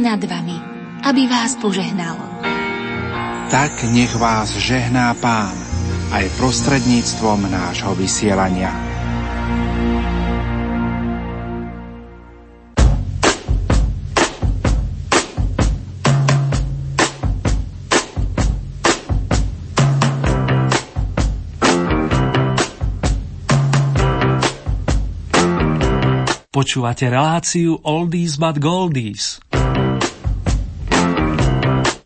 nad vami, aby vás požehnal. Tak nech vás žehná Pán aj prostredníctvom nášho vysielania. Počúvate reláciu Oldies but Goldies.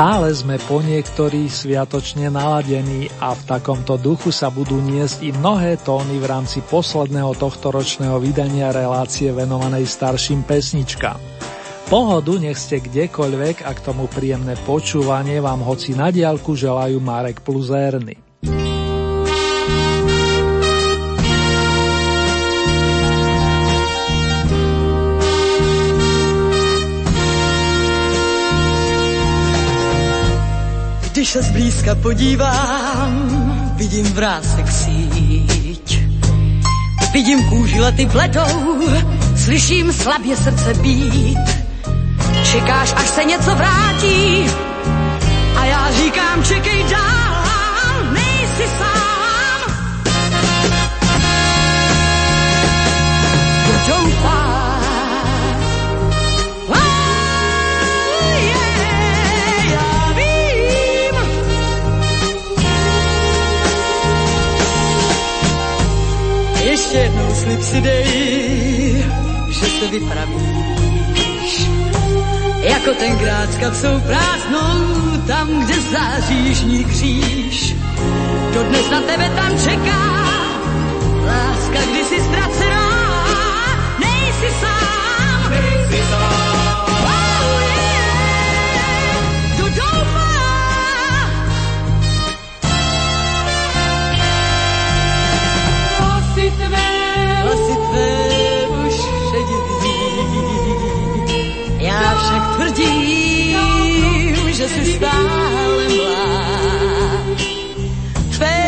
Stále sme po niektorých sviatočne naladení a v takomto duchu sa budú niesť i mnohé tóny v rámci posledného tohtoročného vydania relácie venovanej starším pesničkám. Pohodu nech ste kdekoľvek a k tomu príjemné počúvanie vám hoci na diálku želajú Marek plus Se zblízka podívám, vidím vrásek síť. Vidím kůži lety bledou, slyším slabě srdce být. Čekáš, až se něco vrátí a já říkám, čekej dál, nejsi sám. Ještě jednou slib si dej, že se vypravíš. Jako tenkrát s kapsou prázdnou, tam, kde září jižní kříž. Dodnes na tebe tam čeká, láska kdysi ztracená, nejsi sám. Nejsi sám.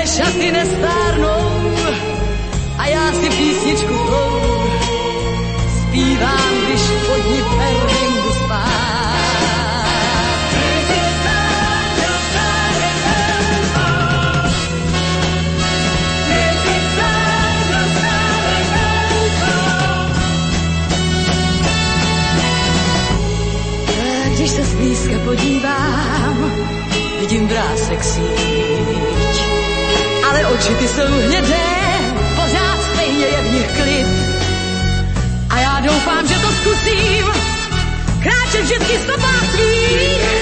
Tvé šaty nestárnou a já si písničku tvou zpívám, když pod ní perlím jdu spát. Když se zblízka podívám, vidím vrásek síť. Ale oči ty jsou hnědé, pořád stejně je v nich klid. A já doufám, že to zkusím, kráčet vždycky stopách tvých.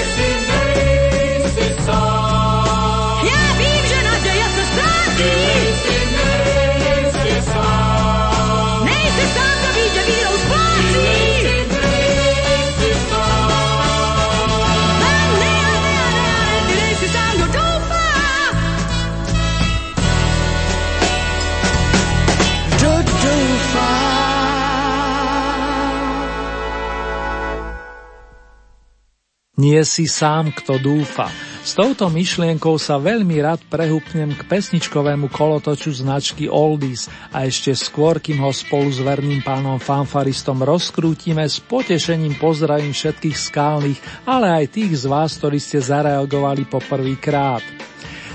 Nie si sám, kto dúfa. S touto myšlienkou sa veľmi rád prehúpnem k pesničkovému kolotoču značky Oldies a ešte skôr, kým ho spolu s verným pánom fanfaristom rozkrútime, s potešením pozdravím všetkých skálnych, ale aj tých z vás, ktorí ste zareagovali po prvýkrát.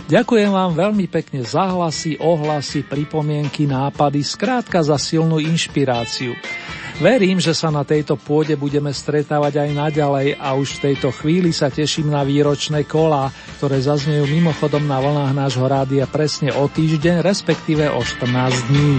Ďakujem vám veľmi pekne za hlasy, ohlasy, pripomienky, nápady, skrátka za silnú inšpiráciu. Verím, že sa na tejto pôde budeme stretávať aj naďalej a už v tejto chvíli sa teším na výročné kolá, ktoré zaznejú mimochodom na vlnách nášho rádia presne o týždeň, respektíve o 14 dní.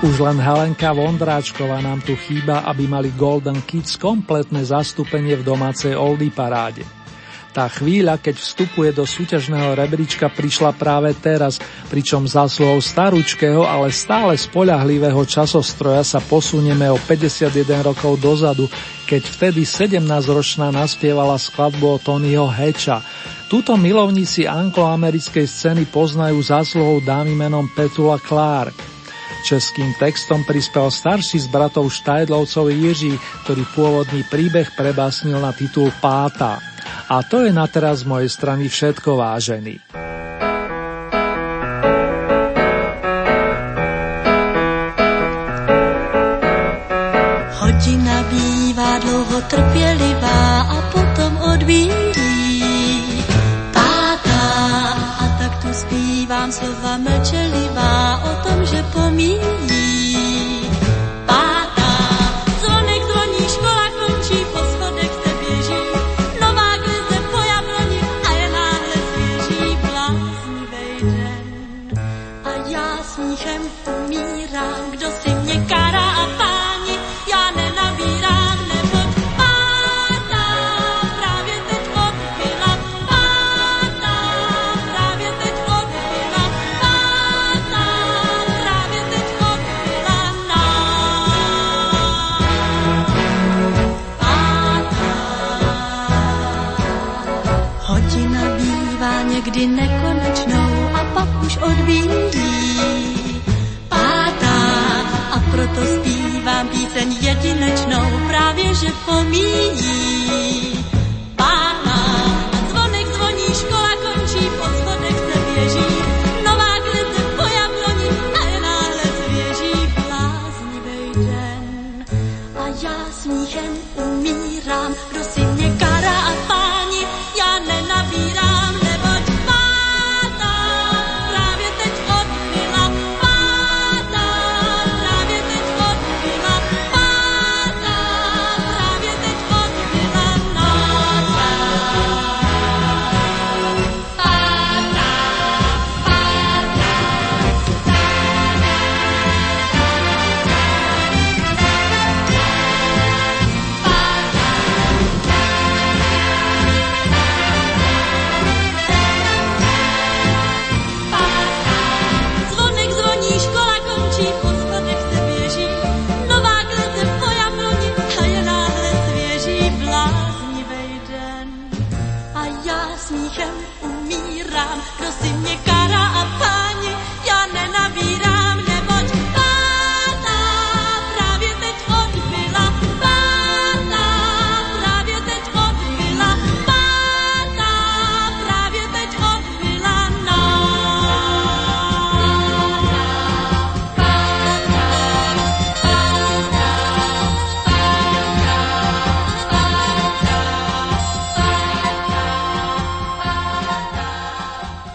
Už len Helenka Vondráčková nám tu chýba, aby mali Golden Kids kompletné zastúpenie v domácej Oldie paráde. Tá chvíľa, keď vstupuje do súťažného rebríčka, prišla práve teraz, pričom zásluhou starúčkého, ale stále spoľahlivého časostroja sa posunieme o 51 rokov dozadu, keď vtedy 17-ročná naspievala skladbu o Tonyho Heča. Túto milovníci angloamerickej scény poznajú zásluhou dámy menom Petula Clark. Českým textom prispel starší z bratov Štajdlovcov Jiří, ktorý pôvodný príbeh prebásnil na titul Páta. A to je na teraz z mojej strany všetko vážený.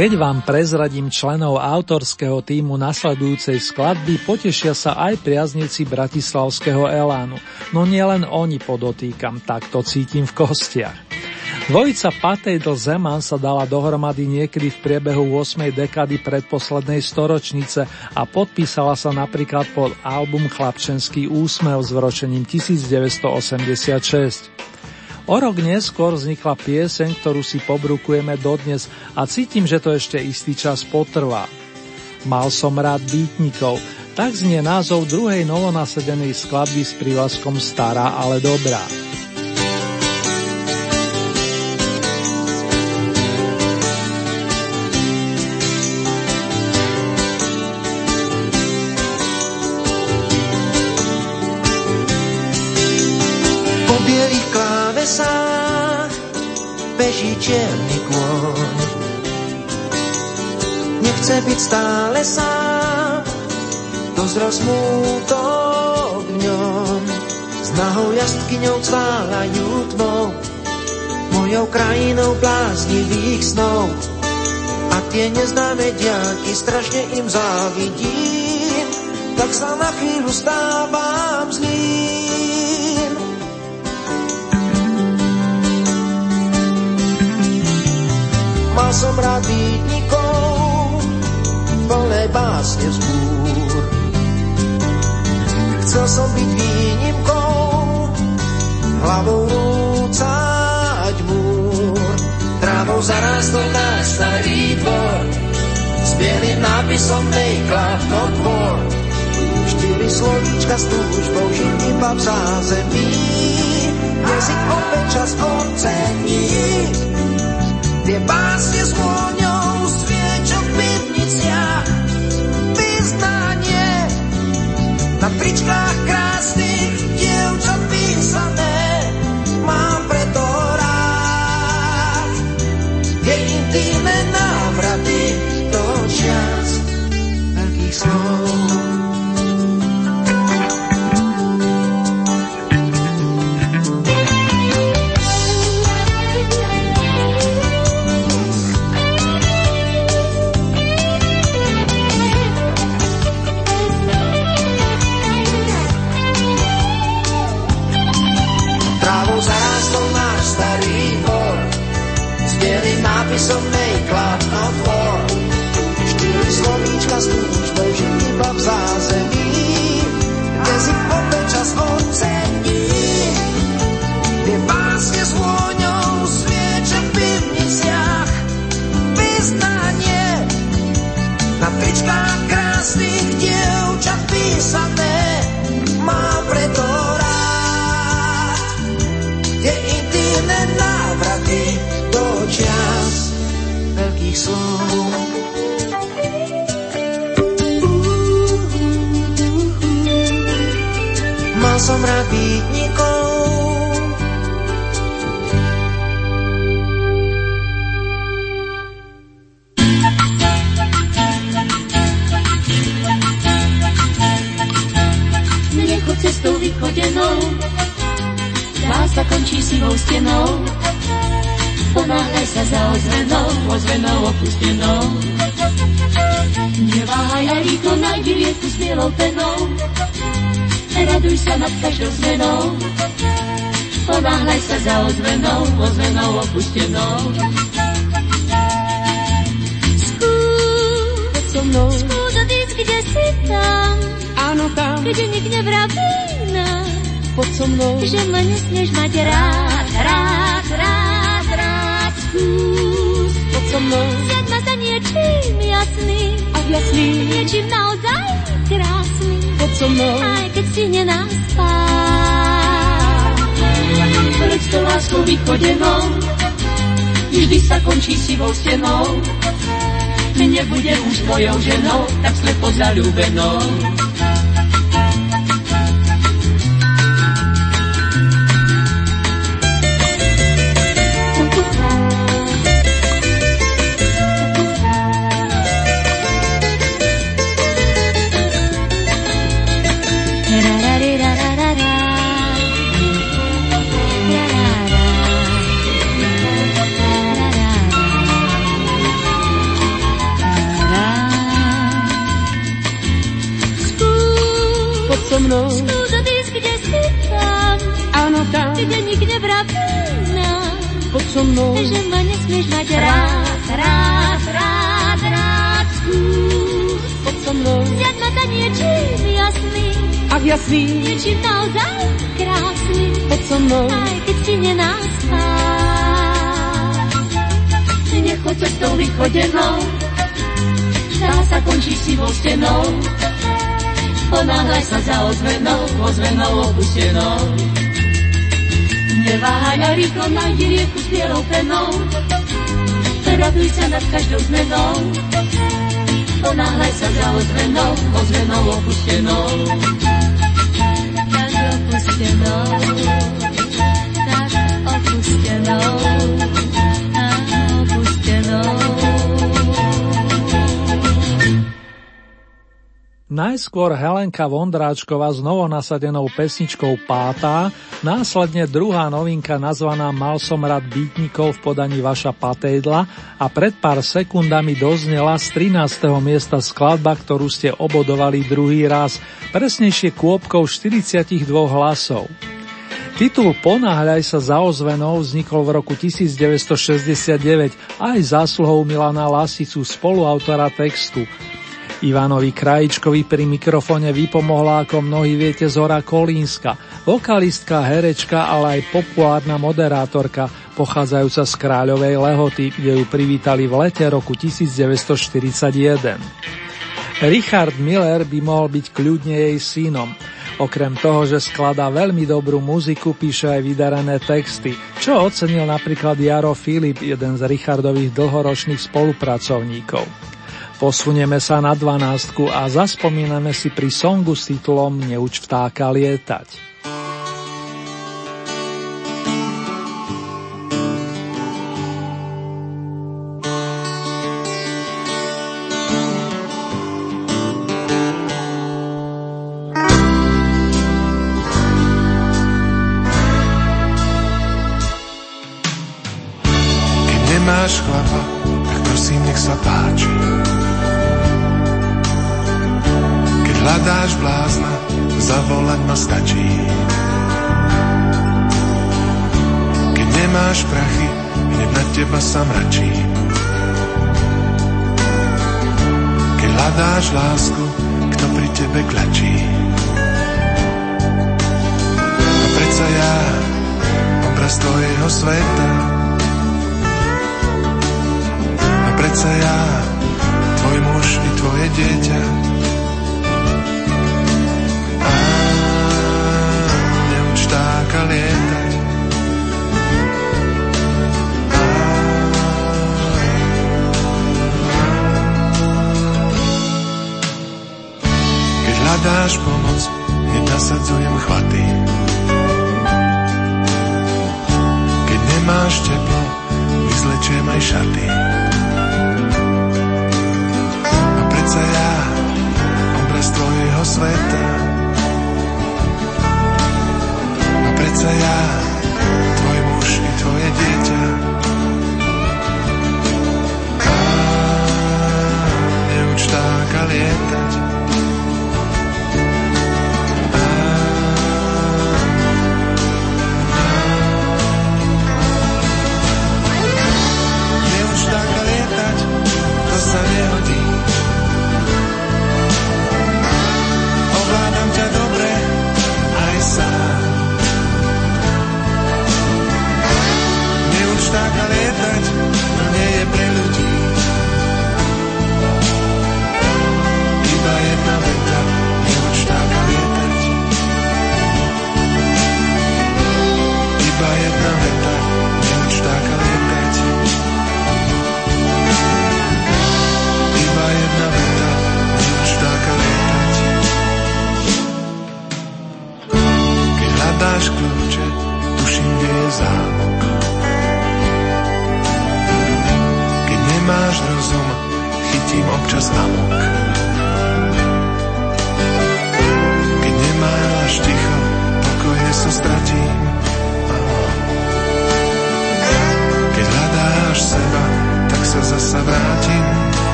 Keď vám prezradím členov autorského týmu nasledujúcej skladby, potešia sa aj priaznici bratislavského Elánu. No nielen oni podotýkam, tak to cítim v kostiach. Dvojica Patejdl Zeman sa dala dohromady niekedy v priebehu 8. dekady predposlednej storočnice a podpísala sa napríklad pod album Chlapčenský úsmev s vročením 1986. O rok neskôr vznikla pieseň, ktorú si pobrukujeme dodnes a cítim, že to ešte istý čas potrvá. Mal som rád býtnikov, tak znie názov druhej novonasedenej skladby s prívlaskom Stará, ale dobrá. Čierny kôň. Nechce byť stále sám, dozrel smútok v ňom. S nahou jazdkyňou cválajú tmou, mojou krajinou bláznivých snov. A tie neznáme diaky strašne im závidím, tak sa na chvíľu stávam zlým. Mal som rád býtnikov, plné básne vzbúr. Chcel som byť výnimkou, hlavou rúcať múr. starý dvor s bielým nápisom Not War. Štyri slovíčka s túžbou žiť iba v zázemí, jazyk opäť čas ocení. Tie básne s vôňou sviečo v pivniciach, vyznanie na tričkách krásnych dievčat písané. Mám preto rád tie intíme návraty do čas veľkých slov. Sa končí sivou stenou, ponáhľaj sa za ozvenou, ozvenou opustenou. Neváhaj a rýchlo nájdi rieku s bielou penou, raduj sa nad každou zmenou, ponáhľaj sa za ozvenou, ozvenou opustenou. Skús so mnou, skús odísť, kde si tam, áno tam, kde nik nevraví poď so mnou, že ma nesmieš mať rád, rád, rád, rád. Skús poď so mnou, zjať ma za niečím jasný, a jasný, niečím naozaj krásny, poď so mnou, aj keď si nenás pred to láskou vychodenou, vždy sa končí sivou stenou. Nebude už tvojou ženou, tak slepo zalúbenou. Mnou, že ma nesmieš mať rád, rád, rád, rád. Skús poď so mnou, vziať ma za niečím jasný, a jasný, niečím naozaj krásny, poď so mnou, aj keď si nenás spát. nechoď cestou vychodenou, dá sa končí sivou stenou. Ponáhľaj sa za ozvenou, ozvenou opustenou. Neváhaj a rýchlo nájdi rieku s bielou penou, raduj sa nad každou zmenou. Ponáhľaj sa za ozvenou, ozvenou opustenou. Najskôr Helenka Vondráčková s novonasadenou pesničkou Pátá, následne druhá novinka nazvaná Mal som rád bytníkov v podaní Vaša Patédla a pred pár sekundami doznela z 13. miesta skladba, ktorú ste obodovali druhý raz, presnejšie kôpkou 42 hlasov. Titul Ponáhľaj sa za ozvenou vznikol v roku 1969 aj zásluhou Milana Lasicu, spoluautora textu. Ivanovi Krajičkovi pri mikrofone vypomohla, ako mnohí viete, Zora Kolínska, vokalistka, herečka, ale aj populárna moderátorka, pochádzajúca z Kráľovej Lehoty, kde ju privítali v lete roku 1941. Richard Miller by mohol byť kľudne jej synom. Okrem toho, že skladá veľmi dobrú muziku, píše aj vydarené texty, čo ocenil napríklad Jaro Filip, jeden z Richardových dlhoročných spolupracovníkov. Posunieme sa na dvanástku a zaspomíname si pri songu s titulom Neuč vtáka lietať.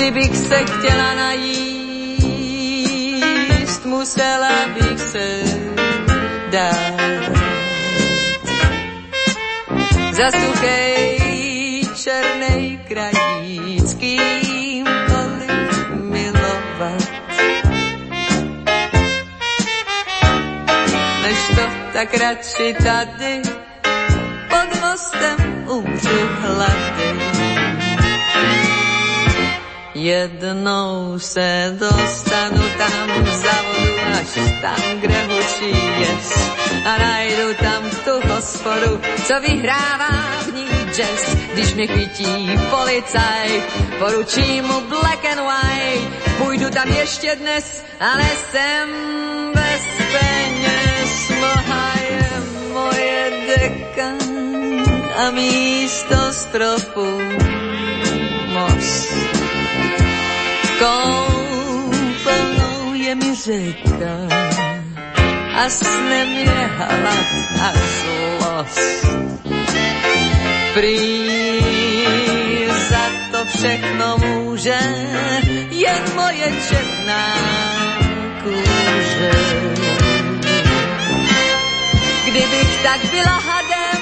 Kdybych se chtěla najíst, musela bych se dát. Za suchej černej krajíc, kýmkoliv milovat. Než to tak radši tady pod mostem umřu hlady. Jednou se dostanu tam za vodu, až tam, kde hučí jes. A najdu tam tu hospodu, co vyhrává v ní jazz. Když mě chytí policaj, poručím mu black and white. Půjdu tam ještě dnes, ale jsem bez peněz. Mlha je moje deka a místo stropu Koupelnou je mi řeka a snem je hlad a zlost. Prý za to všechno může jen moje černá kůže. Kdybych tak byla hadem,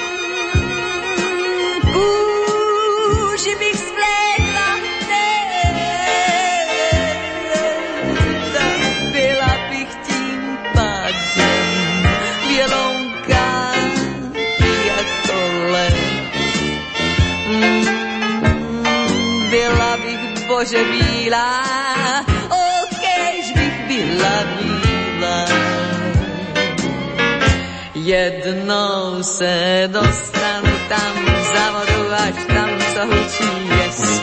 kůži bych splétla, bože bílá, okejž bych byla bílá. Jednou se dostanu tam za vodu, až tam co hučí jes.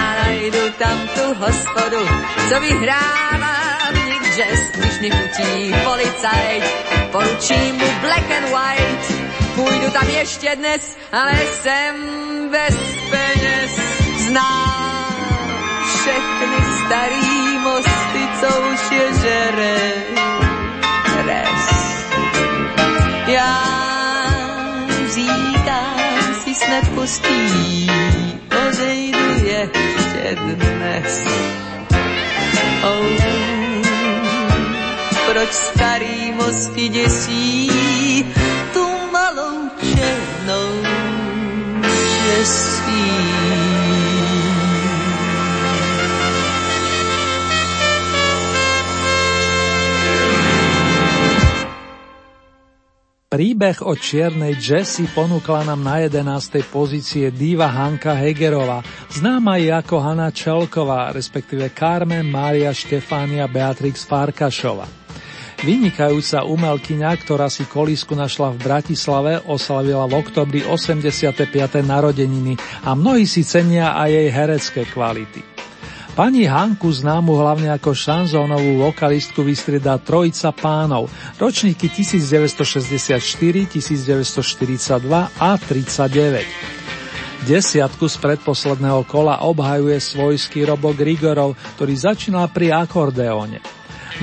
A najdu tam tu hospodu, co vyhrává v nich jazz, když mě chutí policajt. Poručím mu black and white, půjdu tam ještě dnes, ale jsem bez peněz. Znám všechny starý mosty, co už je žere. Res. Já říkám si snad pospí, odejdu ještě dnes. Oh, proč starý mosty děsí tu malou černou šestí? Príbeh o čiernej Jessie ponúkla nám na 11. pozície diva Hanka Hegerová, známa je ako Hanna Čelková, respektíve Carmen Mária Štefánia Beatrix Farkašova. Vynikajúca umelkyňa, ktorá si kolísku našla v Bratislave, oslavila v oktobri 85. narodeniny a mnohí si cenia aj jej herecké kvality. Pani Hanku, známu hlavne ako šanzónovú vokalistku, vystriedá trojica pánov, ročníky 1964, 1942 a 39. Desiatku z predposledného kola obhajuje svojský Robo Grigorov, ktorý začínal pri akordeóne.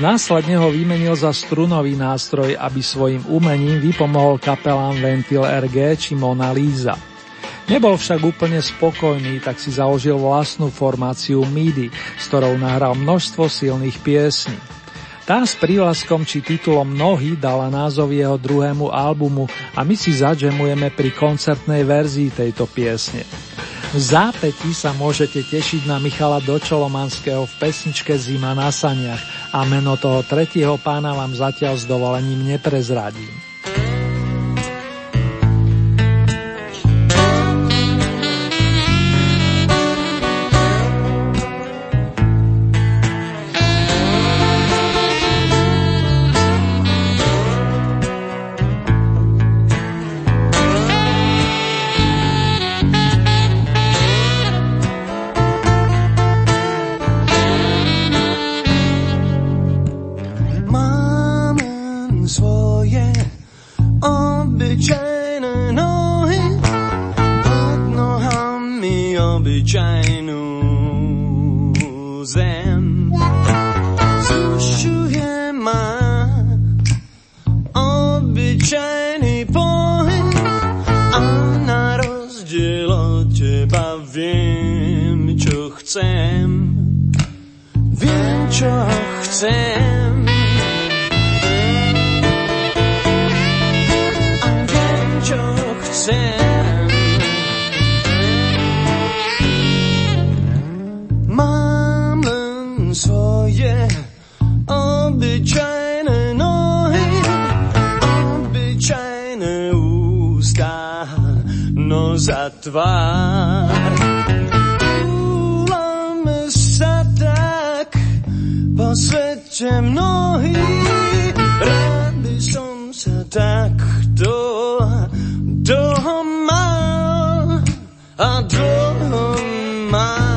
Následne ho vymenil za strunový nástroj, aby svojim umením vypomohol kapelám Ventil RG či Mona Lisa. Nebol však úplne spokojný, tak si založil vlastnú formáciu MIDI, s ktorou nahral množstvo silných piesní. Tá s prívlaskom či titulom Nohy dala názov jeho druhému albumu a my si zadžemujeme pri koncertnej verzii tejto piesne. V zápätí sa môžete tešiť na Michala Dočolomanského v pesničke Zima na saniach a meno toho tretieho pána vám zatiaľ s dovolením neprezradím. A toho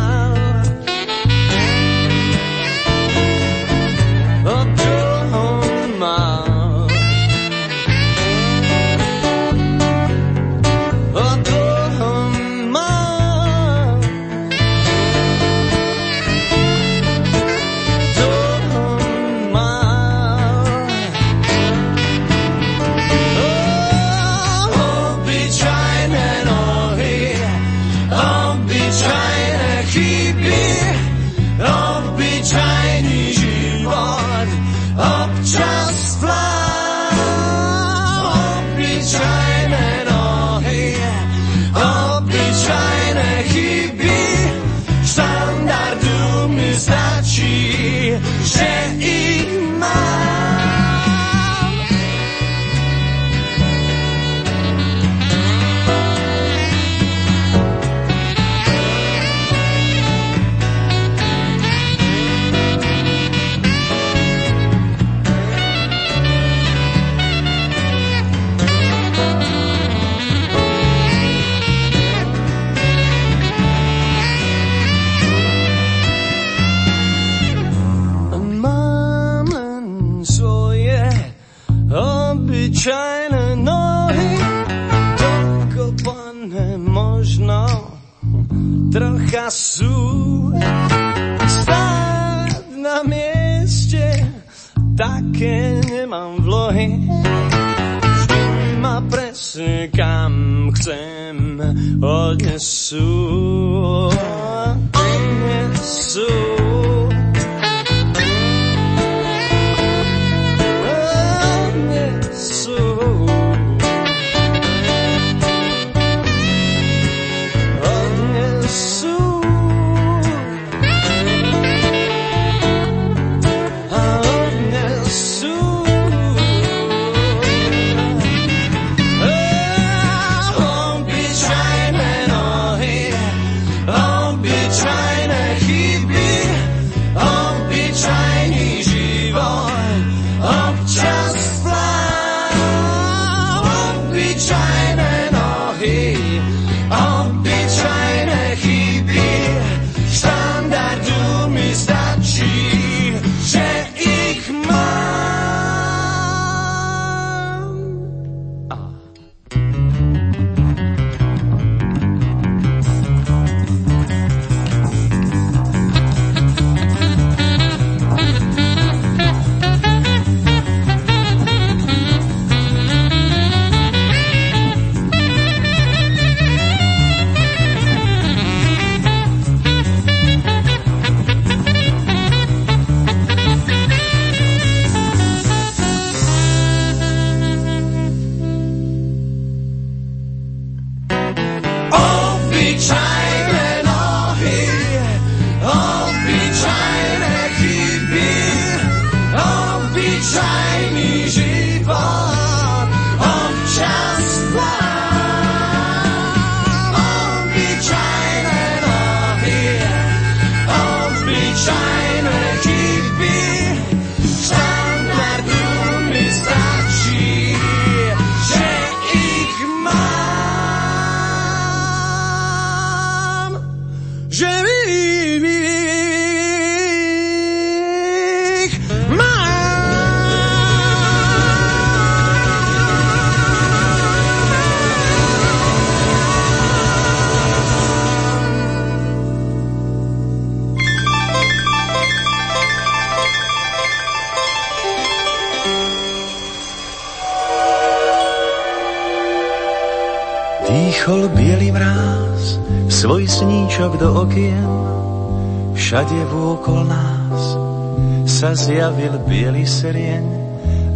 biely serieň,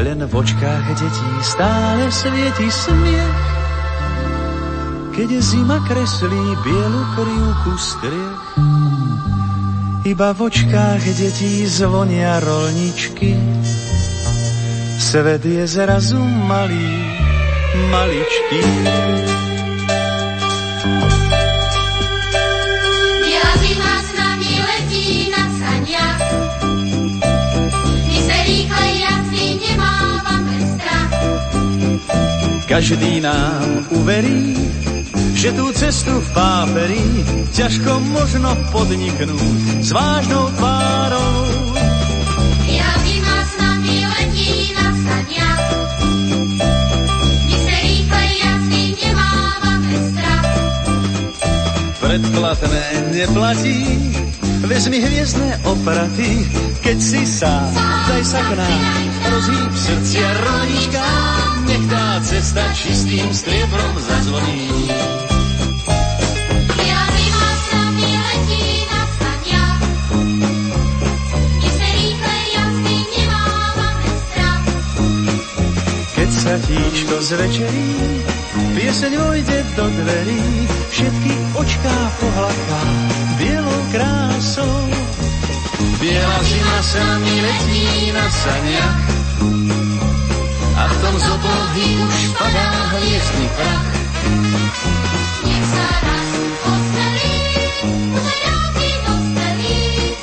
len v očkách detí stále svieti smiech. keď zima kreslí bielu krivku striech. Iba v očkách detí zvonia rolničky, svet je zrazu malý, maličký. Každý nám uverí, že tú cestu v páperi ťažko možno podniknúť s vážnou tvárou. Ja zima s nami letí na saniach, my se rýchle jazdy nemávame strach. Predplatné neplatí, vezmi hviezdne opraty, keď si sám, daj sa k nám, rozhýb srdcia rodičkám cesta čistým striebrom zazvoní. Sa tíčko zvečerí, pieseň vojde do dverí, všetky očká pohľadká bielou krásou. Biela zima sa mi letí na saniach, a v tom z oblohy už padá hviezdny prach. Nech sa raz osmelí, uvedáky.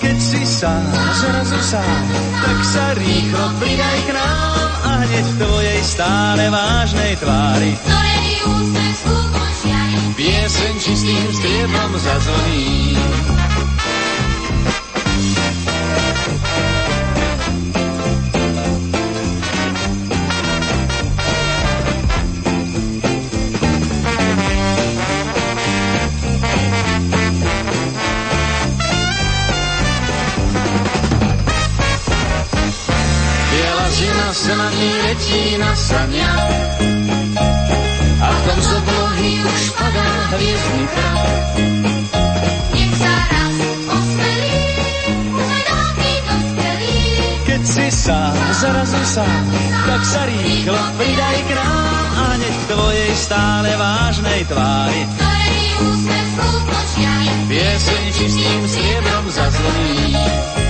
Keď si sám, zrazu sám, tak sa rýchlo pridaj k nám a hneď v tvojej stále vážnej tvári Ktorej úsmev skúpom žiari, pieseň čistým striebom zazvoní. Ní letí na sania a v tom z oblohy už padá prach. dospelí. Keď si sám, zrazu sám, tak sa rýchlo pridaj k nám a hneď k tvojej stále vážnej tvári Ktorej úsmev pieseň čistým striebrom zazvoní.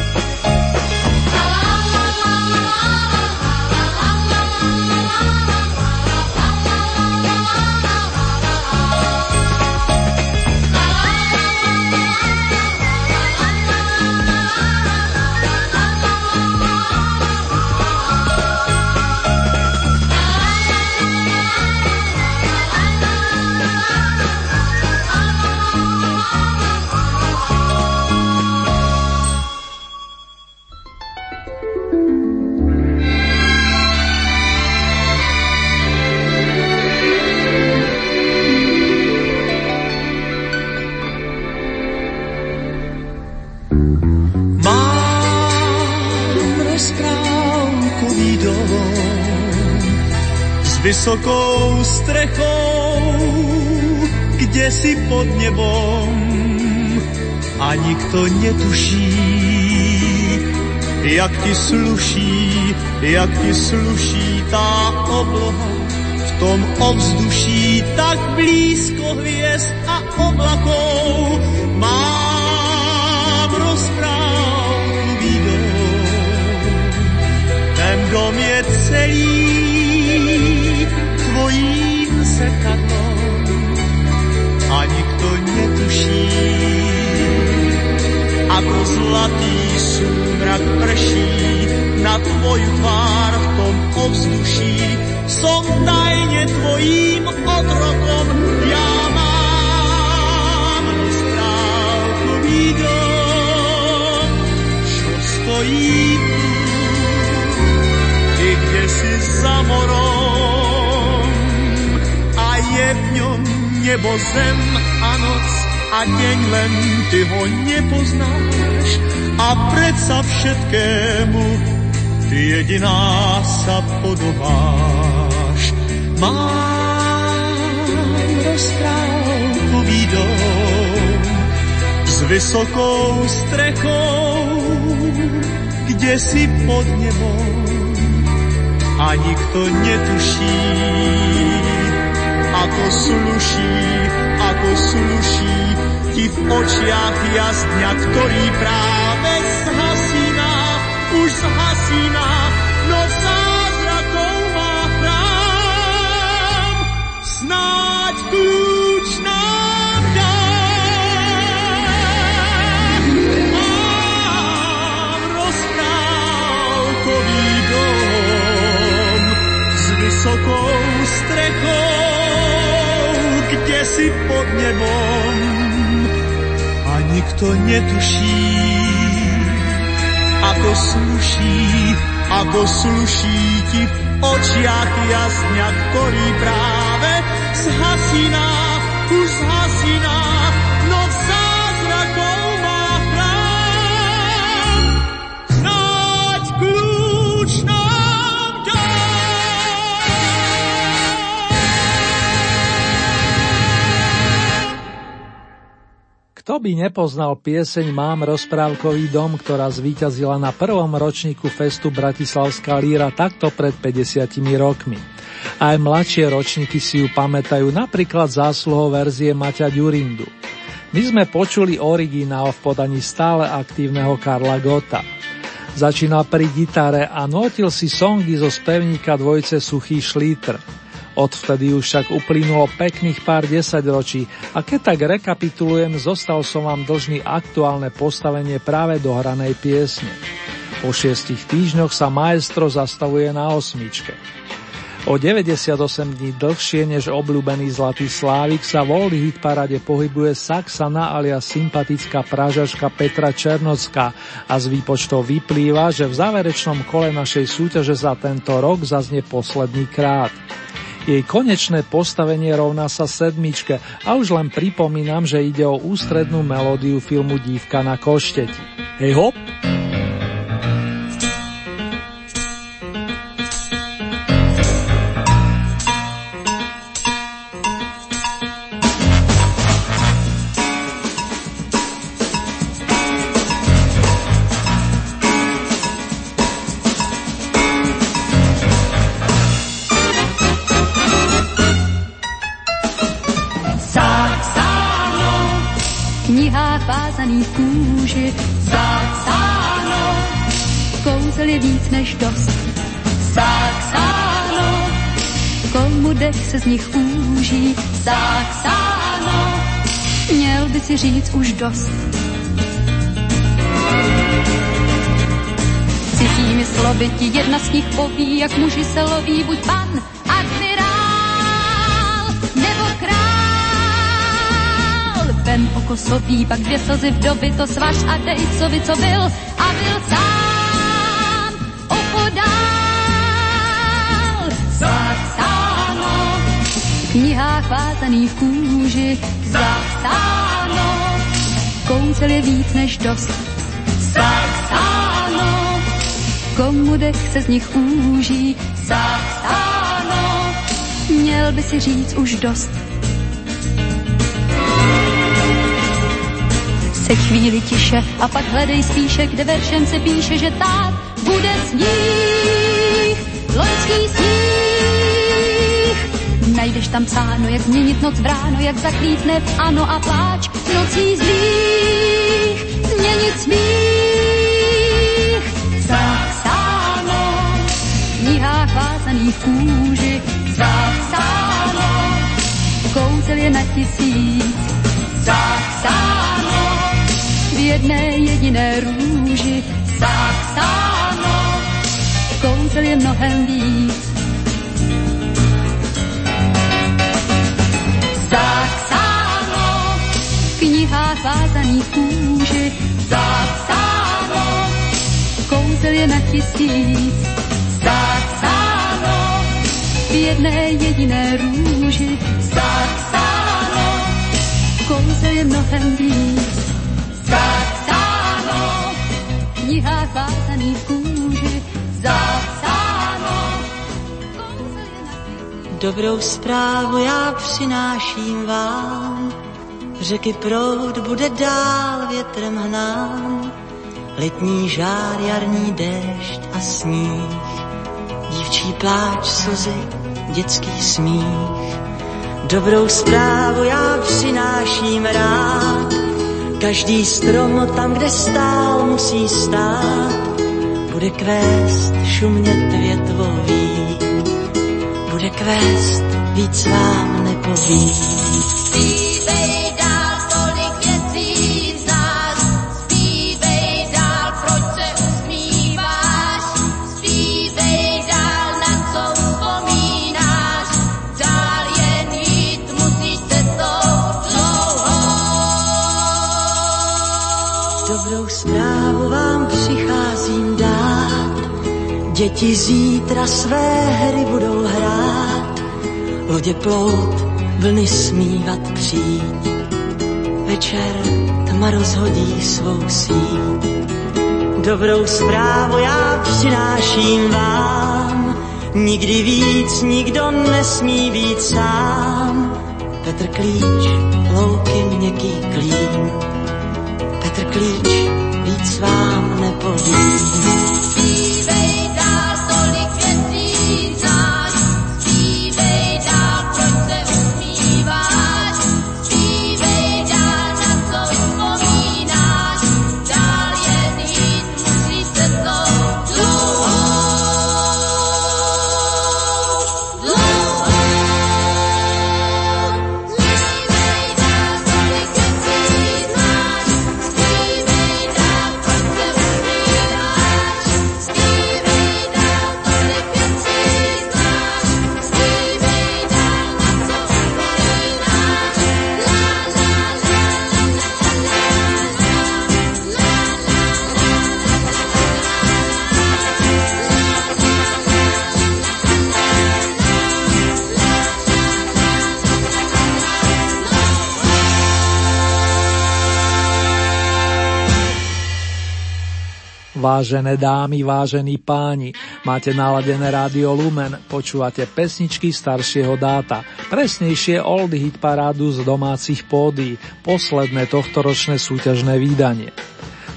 Ti sluší, jak ti sluší tá obloha v tom ovzduší tak blízko hviezd a oblakov. Mám rozprávkový dom, ten dom je celý tvojím zrkadlom a nikto netuší, ako zlatý súmrak prší na tvoju tvár v tom ovzduší. Som tajne tvojím otrokom, ja mám rozprávkový dom, čo stojí tu, i kde si za morom? A je v ňom nebo zem a deň len ty ho nepoznáš a predsa všetkému ty jediná sa podobáš. Mám rozprávkový dom s vysokou strechou, kde si pod nebom a nikto netuší, ako sluší, ako sluší ti v očiach jasňa, ktorý práve zhasína, už zhasína, no zázrakov má chrám. Snáď kľúč nám dom s vysokou strechou, kde si pod nebom nikto netuší, ako sluší, ako sluší ti v očiach jasňa, ktorý práve zhasíná, už zhasíná, Kto by nepoznal pieseň Mám rozprávkový dom, ktorá zvíťazila na prvom ročníku festu Bratislavská líra takto pred 50 rokmi. Aj mladšie ročníky si ju pamätajú napríklad zásluhou verzie Maťa Ďurindu. My sme počuli originál v podaní stále aktívneho Karla Gota. Začínal pri gitare a notil si songy zo spevníka dvojce Suchý šlítr. Odvtedy už však uplynulo pekných pár desaťročí a keď tak rekapitulujem, zostal som vám dlžný aktuálne postavenie práve dohranej piesne. Po šiestich týždňoch sa maestro zastavuje na osmičke. O 98 dní dlhšie než obľúbený Zlatý Slávik sa v Oldie Hit parade pohybuje Saxana alias sympatická pražaška Petra Černocká a z výpočtov vyplýva, že v záverečnom kole našej súťaže za tento rok zaznie posledný krát. Jej konečné postavenie rovná sa sedmičke a už len pripomínam, že ide o ústrednú melódiu filmu Dívka na košteti. Hej hop! Nich úží. Zapsáno, měl by si říct už dost. Cizími slovy ti jedna z nich poví, jak muži se loví, buď pan, admirál nebo král. Vem oko sobí, pak dvě slzy vdovy, to svaž a dej covi, co byl a byl sám knihách vázaných kůži, zapsáno, kouzel je víc než dost. Zapsáno, komu dech se z nich úží, zapsáno, měl by si říct už dost. Se chvíli tiše a pak hledej spíše, kde veršem se píše, že tak bude sníh, loňský sníh. Najdeš tam psáno, jak změnit noc v ráno, jak zaklítne v ano a pláč nocí zlých, změnit smích. Zapsáno v knihách vázaných kůži, zapsáno, kouzel je na tisíc, zapsáno, v jedné jediné růži, zapsáno, kouzel je mnohem víc. V knihách vázaných kůži, zapsáno, kouzel je na tisíc, zapsáno, v jedné jediné růži, zapsáno, kouzel je mnohem víc. Zapsáno v knihách vázaných kůži, zapsáno, kouzel je na tisíc. Dobrou zprávu já přináším vám, řeky proud bude dál větrem hnán, letní žár, jarní déšť a sníh, dívčí pláč, slzy, dětský smích. Dobrou zprávu já přináším rád. Každý strom tam, kde stál, musí stát. Bude kvést šumět větvový, bude kvést, víc vám nepovím. Děti zítra své hry budou hrát, lodě plout, vlny smívat přijít. Večer tma rozhodí svou síť. Dobrou zprávu já přináším vám, nikdy víc nikdo nesmí být sám. Petr Klíč, louky měkký klín, Petr Klíč, víc vám nepovím. Vážené dámy, vážení páni, máte naladené rádio Lumen, počúvate pesničky staršieho dáta, presnejšie oldy hit parádu z domácich pódy, posledné tohtoročné súťažné výdanie.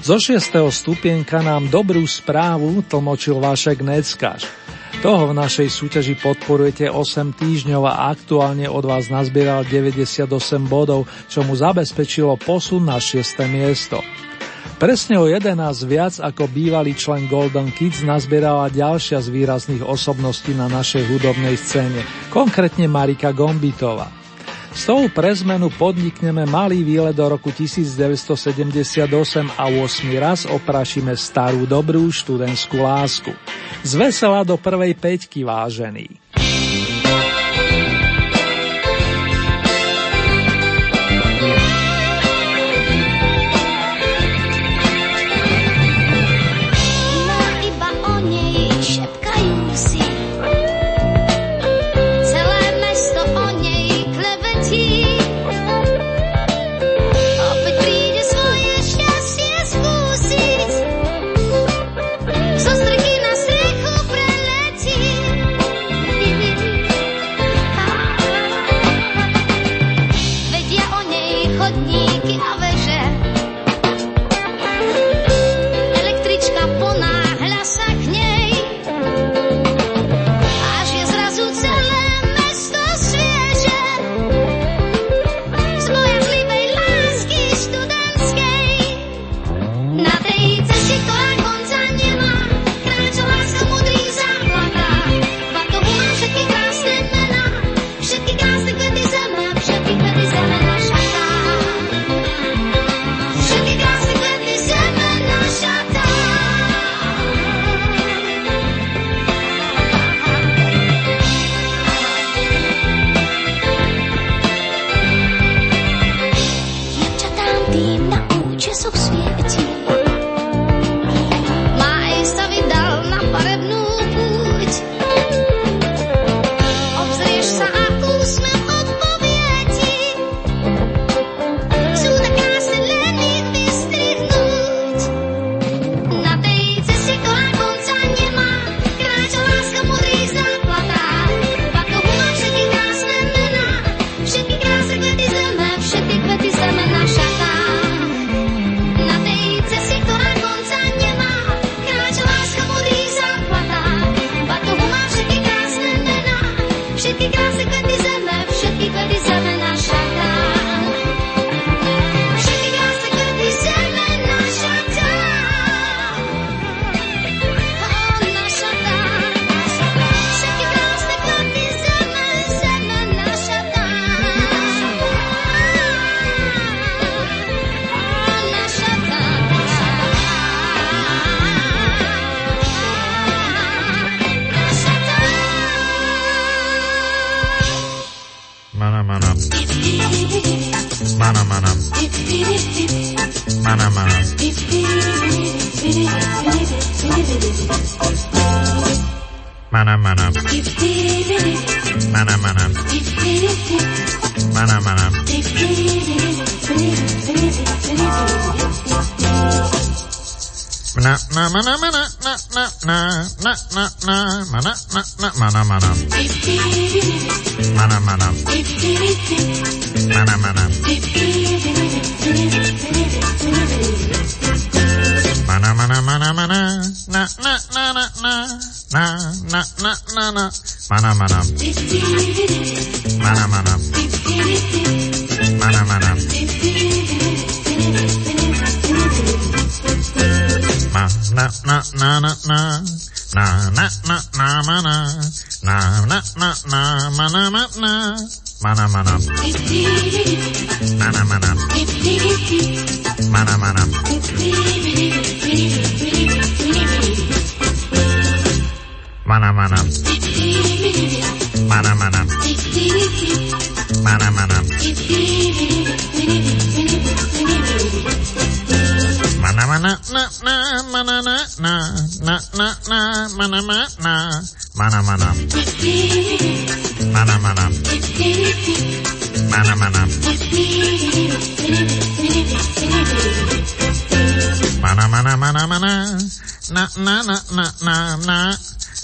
Zo 6. stupienka nám dobrú správu tlmočil Vašek Neckáš. Toho v našej súťaži podporujete 8 týždňov a aktuálne od vás nazbieral 98 bodov, čo mu zabezpečilo posun na 6. miesto. Presne o 11 viac ako bývalý člen Golden Kids nazbierala ďalšia z výrazných osobností na našej hudobnej scéne, konkrétne Marika Gombitová. S tou pre zmenu podnikneme malý výlet do roku 1978 a 8 raz oprašíme starú dobrú študentskú lásku. Z vesela do prvej peťky vážený. Mana mana. Mana mana. Mana mana. Na na mana mana na na na na na na mana na na mana mana. Mana mana. Mana mana. Mana mana mana mana na na na na na na na na na na. Mana mana. Mana mana. Mana mana. Ma na na na na na. Na na na na mana. Na na na na mana mana. Mana mana. Mana mana. Mana mana Mana mana. Mana mana. Mana mana. Mana mana na na mana na na na na na mana mana na mana mana. Mana mana. Mana mana. Mana mana mana mana na na na na na na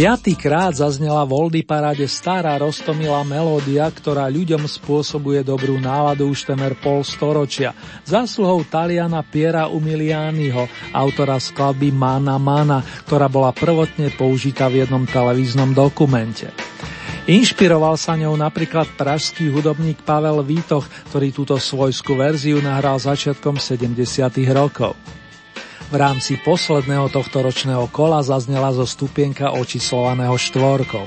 Piatýkrát zaznela v Oldy paráde stará roztomilá melódia, ktorá ľuďom spôsobuje dobrú náladu už temer pol storočia. Zásluhou Taliana Piera Umilianiho, autora skladby Mana Mana, ktorá bola prvotne použitá v jednom televíznom dokumente. Inšpiroval sa ňou napríklad pražský hudobník Pavel Vítoch, ktorý túto svojskú verziu nahral začiatkom 70. rokov. V rámci posledného tohto ročného kola zaznela zo stupienka očíslovaného štvorkou.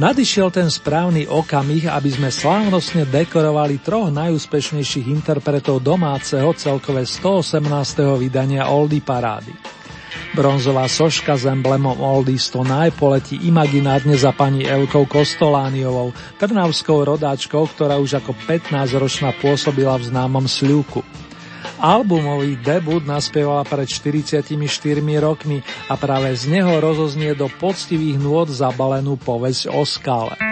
Nadišiel ten správny okamih, aby sme slávnostne dekorovali troch najúspešnejších interpretov domáceho celkové 118. vydania Oldy Parády. Bronzová soška s emblemom Oldies to najpoletí imaginárne za pani Elkou Kostolániovou, trnavskou rodáčkou, ktorá už ako 15-ročná pôsobila v známom Sľúku. Albumový debut naspievala pred 44 rokmi a práve z neho rozoznie do poctivých nôd zabalenú povesť o skale.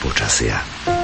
不自私啊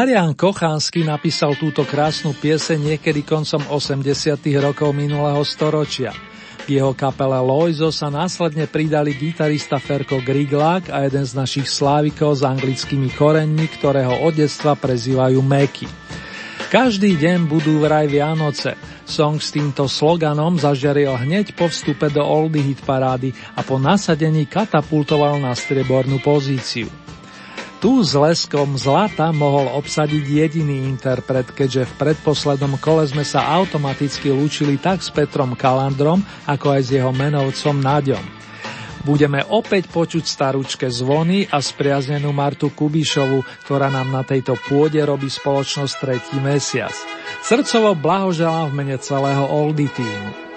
Marian Kochánsky napísal túto krásnu piese niekedy koncom 80. rokov minulého storočia. K jeho kapele Loizo sa následne pridali gitarista Ferko Griglák a jeden z našich slávikov s anglickými koreňmi, ktorého od detstva prezývajú Meky. Každý deň budú vraj Vianoce. Song s týmto sloganom zažaril hneď po vstupe do Oldy Hit parády a po nasadení katapultoval na striebornú pozíciu. Tu s leskom zlata mohol obsadiť jediný interpret, keďže v predposlednom kole sme sa automaticky lúčili tak s Petrom Kalandrom, ako aj s jeho menovcom Naďom. Budeme opäť počuť staručke zvony a spriaznenú Martu Kubišovu, ktorá nám na tejto pôde robí spoločnosť tretí mesiac. Srdcovo blahoželám v mene celého Oldy týmu.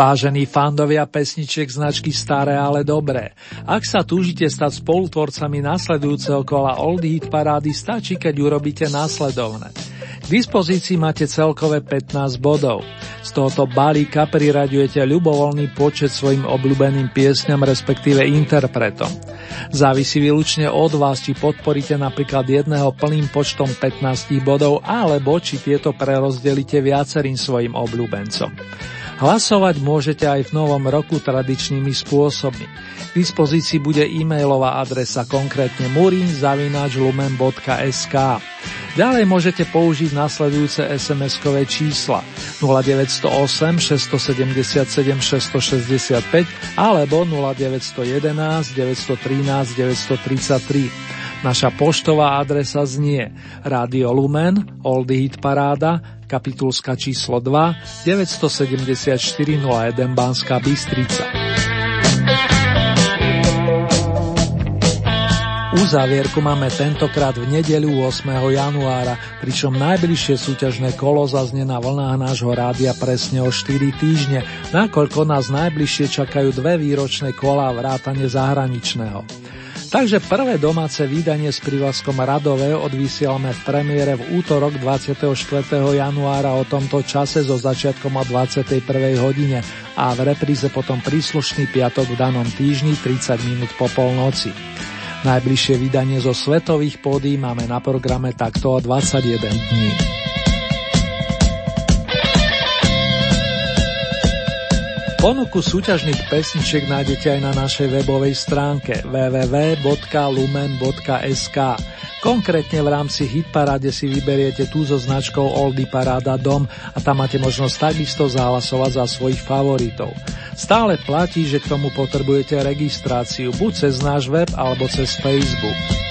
Vážení fandovia pesničiek značky Staré, ale dobré. Ak sa túžite stať spolutvorcami nasledujúceho kola Old Hit parády, stačí, keď urobíte následovné. K dispozícii máte celkové 15 bodov. Z tohoto balíka priraďujete ľubovoľný počet svojim obľúbeným piesňam, respektíve interpretom. Závisí výlučne od vás, či podporíte napríklad jedného plným počtom 15 bodov, alebo či tieto prerozdelíte viacerým svojim obľúbencom. Hlasovať môžete aj v novom roku tradičnými spôsobmi. K dispozícii bude e-mailová adresa konkrétne murinzavinačlumen.sk. Ďalej môžete použiť nasledujúce SMS-kové čísla 0908 677 665 alebo 0911 913 933. Naša poštová adresa znie Radio Lumen, Oldie Hit Paráda, kapitulska číslo 2, 974 01 Banská Bystrica. Uzávierku máme tentokrát v nedeľu 8. januára, pričom najbližšie súťažné kolo zaznie na vlnách nášho rádia presne o 4 týždne, nakoľko nás najbližšie čakajú dve výročné kola vrátane zahraničného. Takže prvé domáce vydanie s prívlaskom Radové odvysielame v premiére v útorok 24. januára o tomto čase so začiatkom o 21. hodine a v repríze potom príslušný piatok v danom týždni 30 minút po polnoci. Najbližšie vydanie zo svetových pódy máme na programe takto o 21 dní. Ponuku súťažných pesničiek nájdete aj na našej webovej stránke www.lumen.sk. Konkrétne v rámci Hitparáde si vyberiete tú so značkou Oldy Paráda Dom a tam máte možnosť takisto zahlasovať za svojich favoritov. Stále platí, že k tomu potrebujete registráciu buď cez náš web alebo cez Facebook.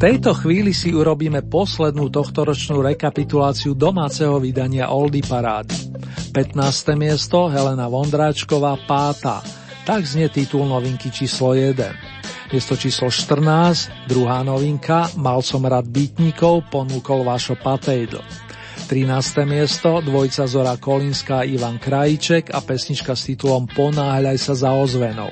Tejto chvíli si urobíme poslednú tohtoročnú rekapituláciu domáceho vydania Oldy Parády. 15. miesto Helena Vondráčková Páta. Tak znie titul novinky číslo 1. Miesto číslo 14, druhá novinka, Mal som rád bytníkov, ponúkol Vašo Patejdl. 13. miesto, dvojca Zora Kolinská Ivan Krajíček a pesnička s titulom Ponáhľaj sa za ozvenou.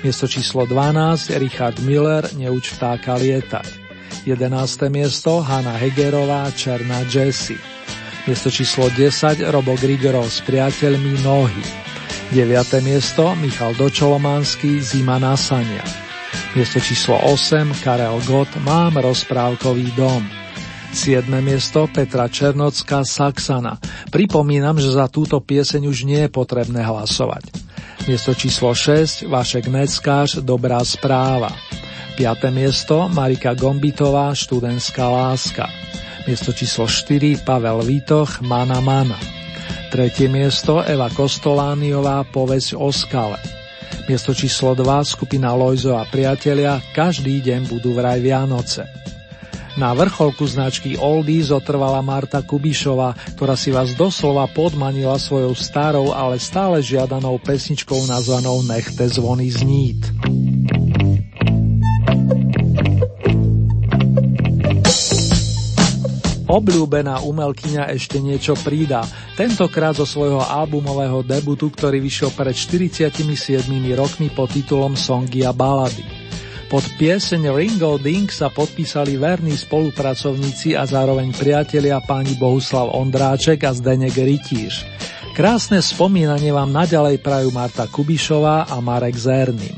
Miesto číslo 12, Richard Miller, Neuč vtáka lietať. 11. miesto Hanna Hegerová Černá Jessie. Miesto číslo 10 Robo Grigorov s priateľmi Nohy. 9. miesto Michal Dočolomanský Zima na sania. Miesto číslo 8 Karel Gott Mám rozprávkový dom. 7. miesto Petra Černocká Saxana. Pripomínam, že za túto pieseň už nie je potrebné hlasovať. Miesto číslo 6 Vašek Neckáš Dobrá správa. 5. miesto Marika Gombitová Študentská láska. Miesto číslo 4 Pavel Vítoch Mana Mana. Tretie miesto Eva Kostolániová Povesť o skale. Miesto číslo 2 skupina Lojzo a priatelia Každý deň budú vraj Vianoce. Na vrcholku značky Oldy zotrvala Marta Kubišová, ktorá si vás doslova podmanila svojou starou, ale stále žiadanou pesničkou nazvanou Nechte zvony znít. Obľúbená umelkyňa ešte niečo pridá, tentokrát zo svojho albumového debutu, ktorý vyšiel pred 47 rokmi pod titulom Songy a balady. Pod pieseň Ringo Ding sa podpísali verní spolupracovníci a zároveň priatelia páni Bohuslav Ondráček a Zdenek Rytíš. Krásne spomínanie vám naďalej prajú Marta Kubišová a Marek Zerný.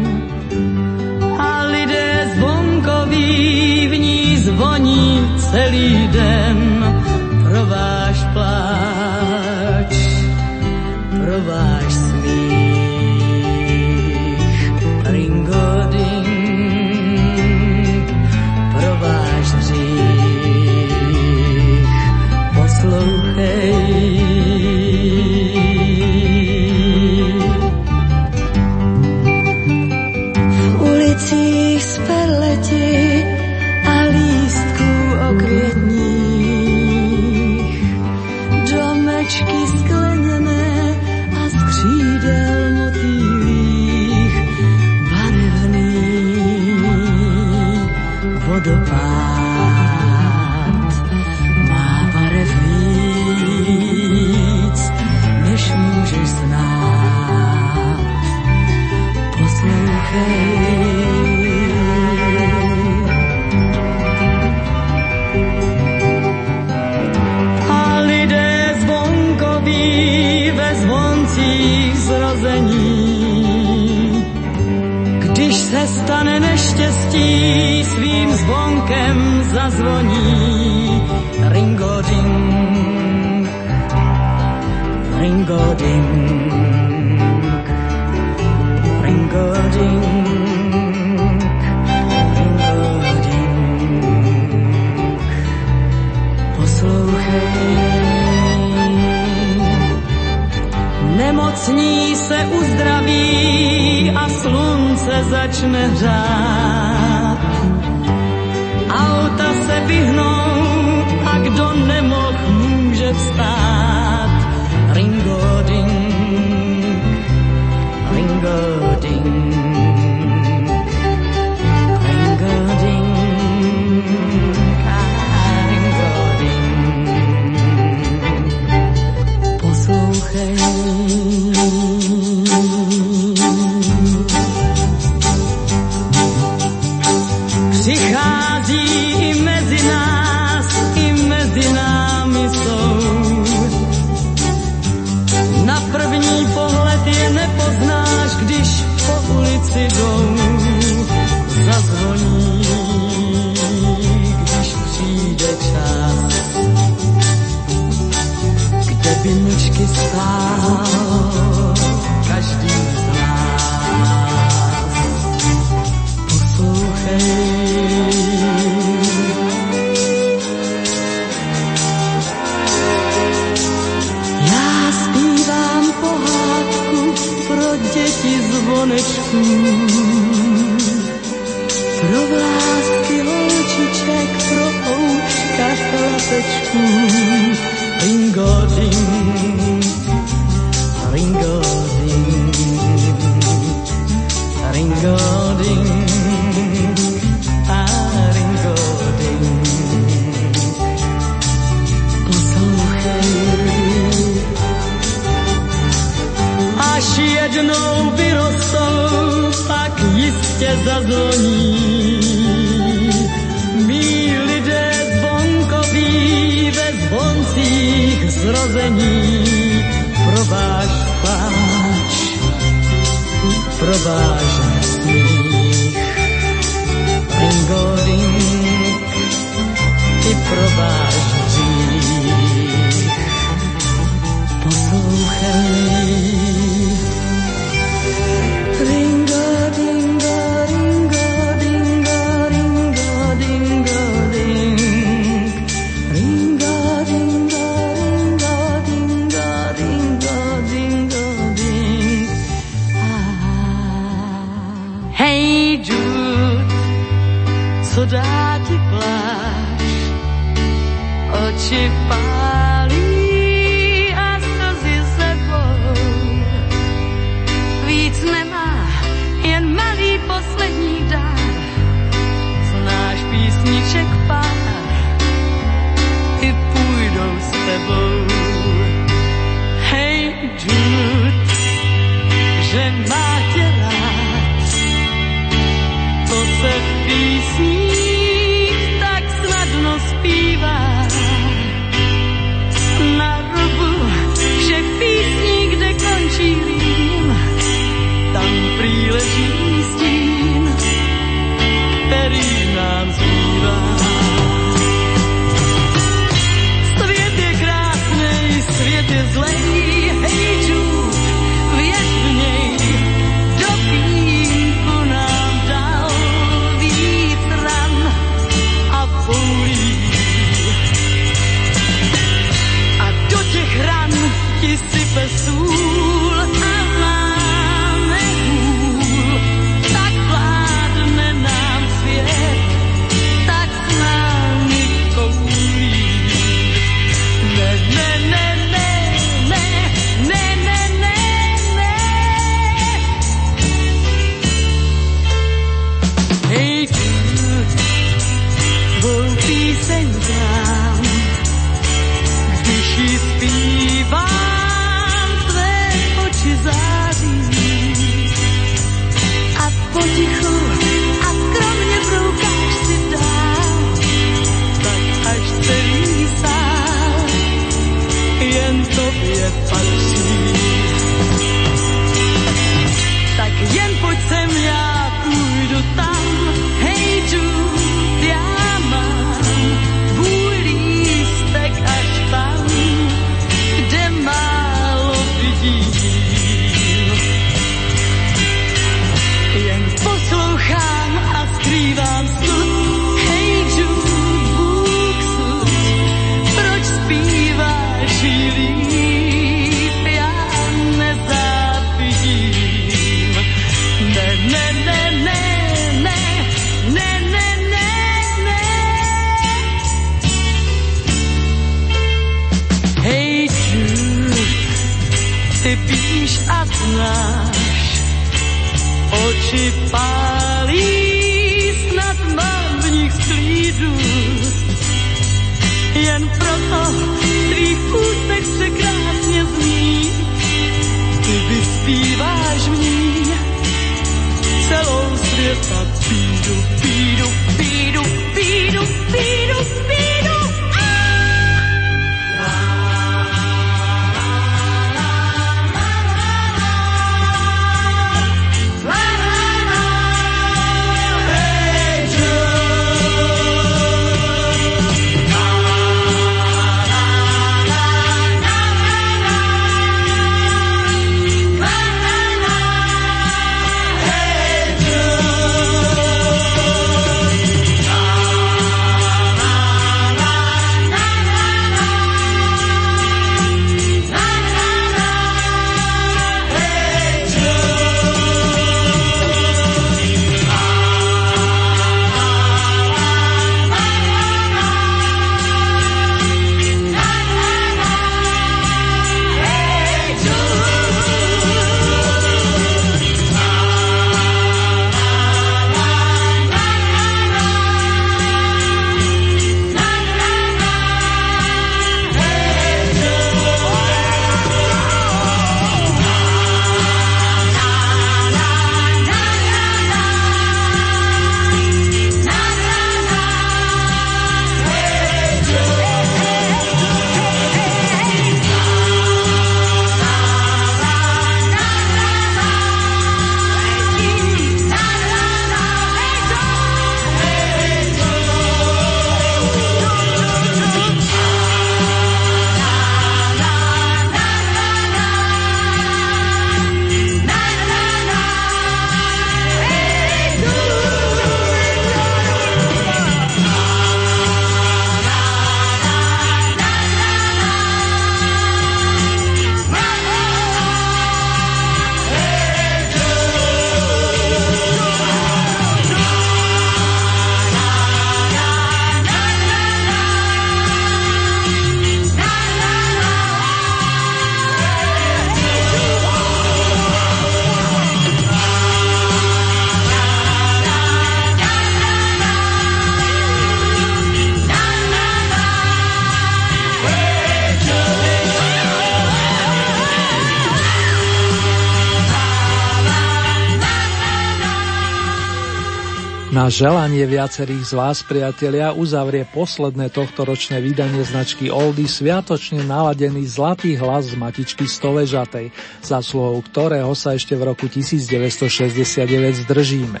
Želanie viacerých z vás, priatelia, uzavrie posledné tohtoročné vydanie značky Oldy sviatočne naladený zlatý hlas z matičky Stoležatej, zasluhou ktorého sa ešte v roku 1969 zdržíme.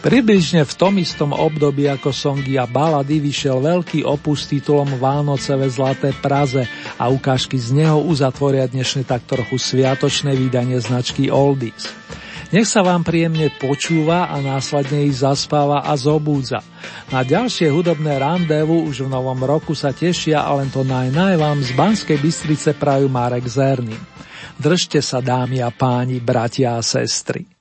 Približne v tom istom období ako songy a balady vyšiel veľký opus titulom Vánoce ve Zlaté Praze a ukážky z neho uzatvoria dnešné tak trochu sviatočné vydanie značky Oldies. Nech sa vám príjemne počúva a následne ich zaspáva a zobúdza. Na ďalšie hudobné randevu už v novom roku sa tešia a len to naj, naj vám z Banskej Bystrice prajú Marek Zerny. Držte sa dámy a páni, bratia a sestry.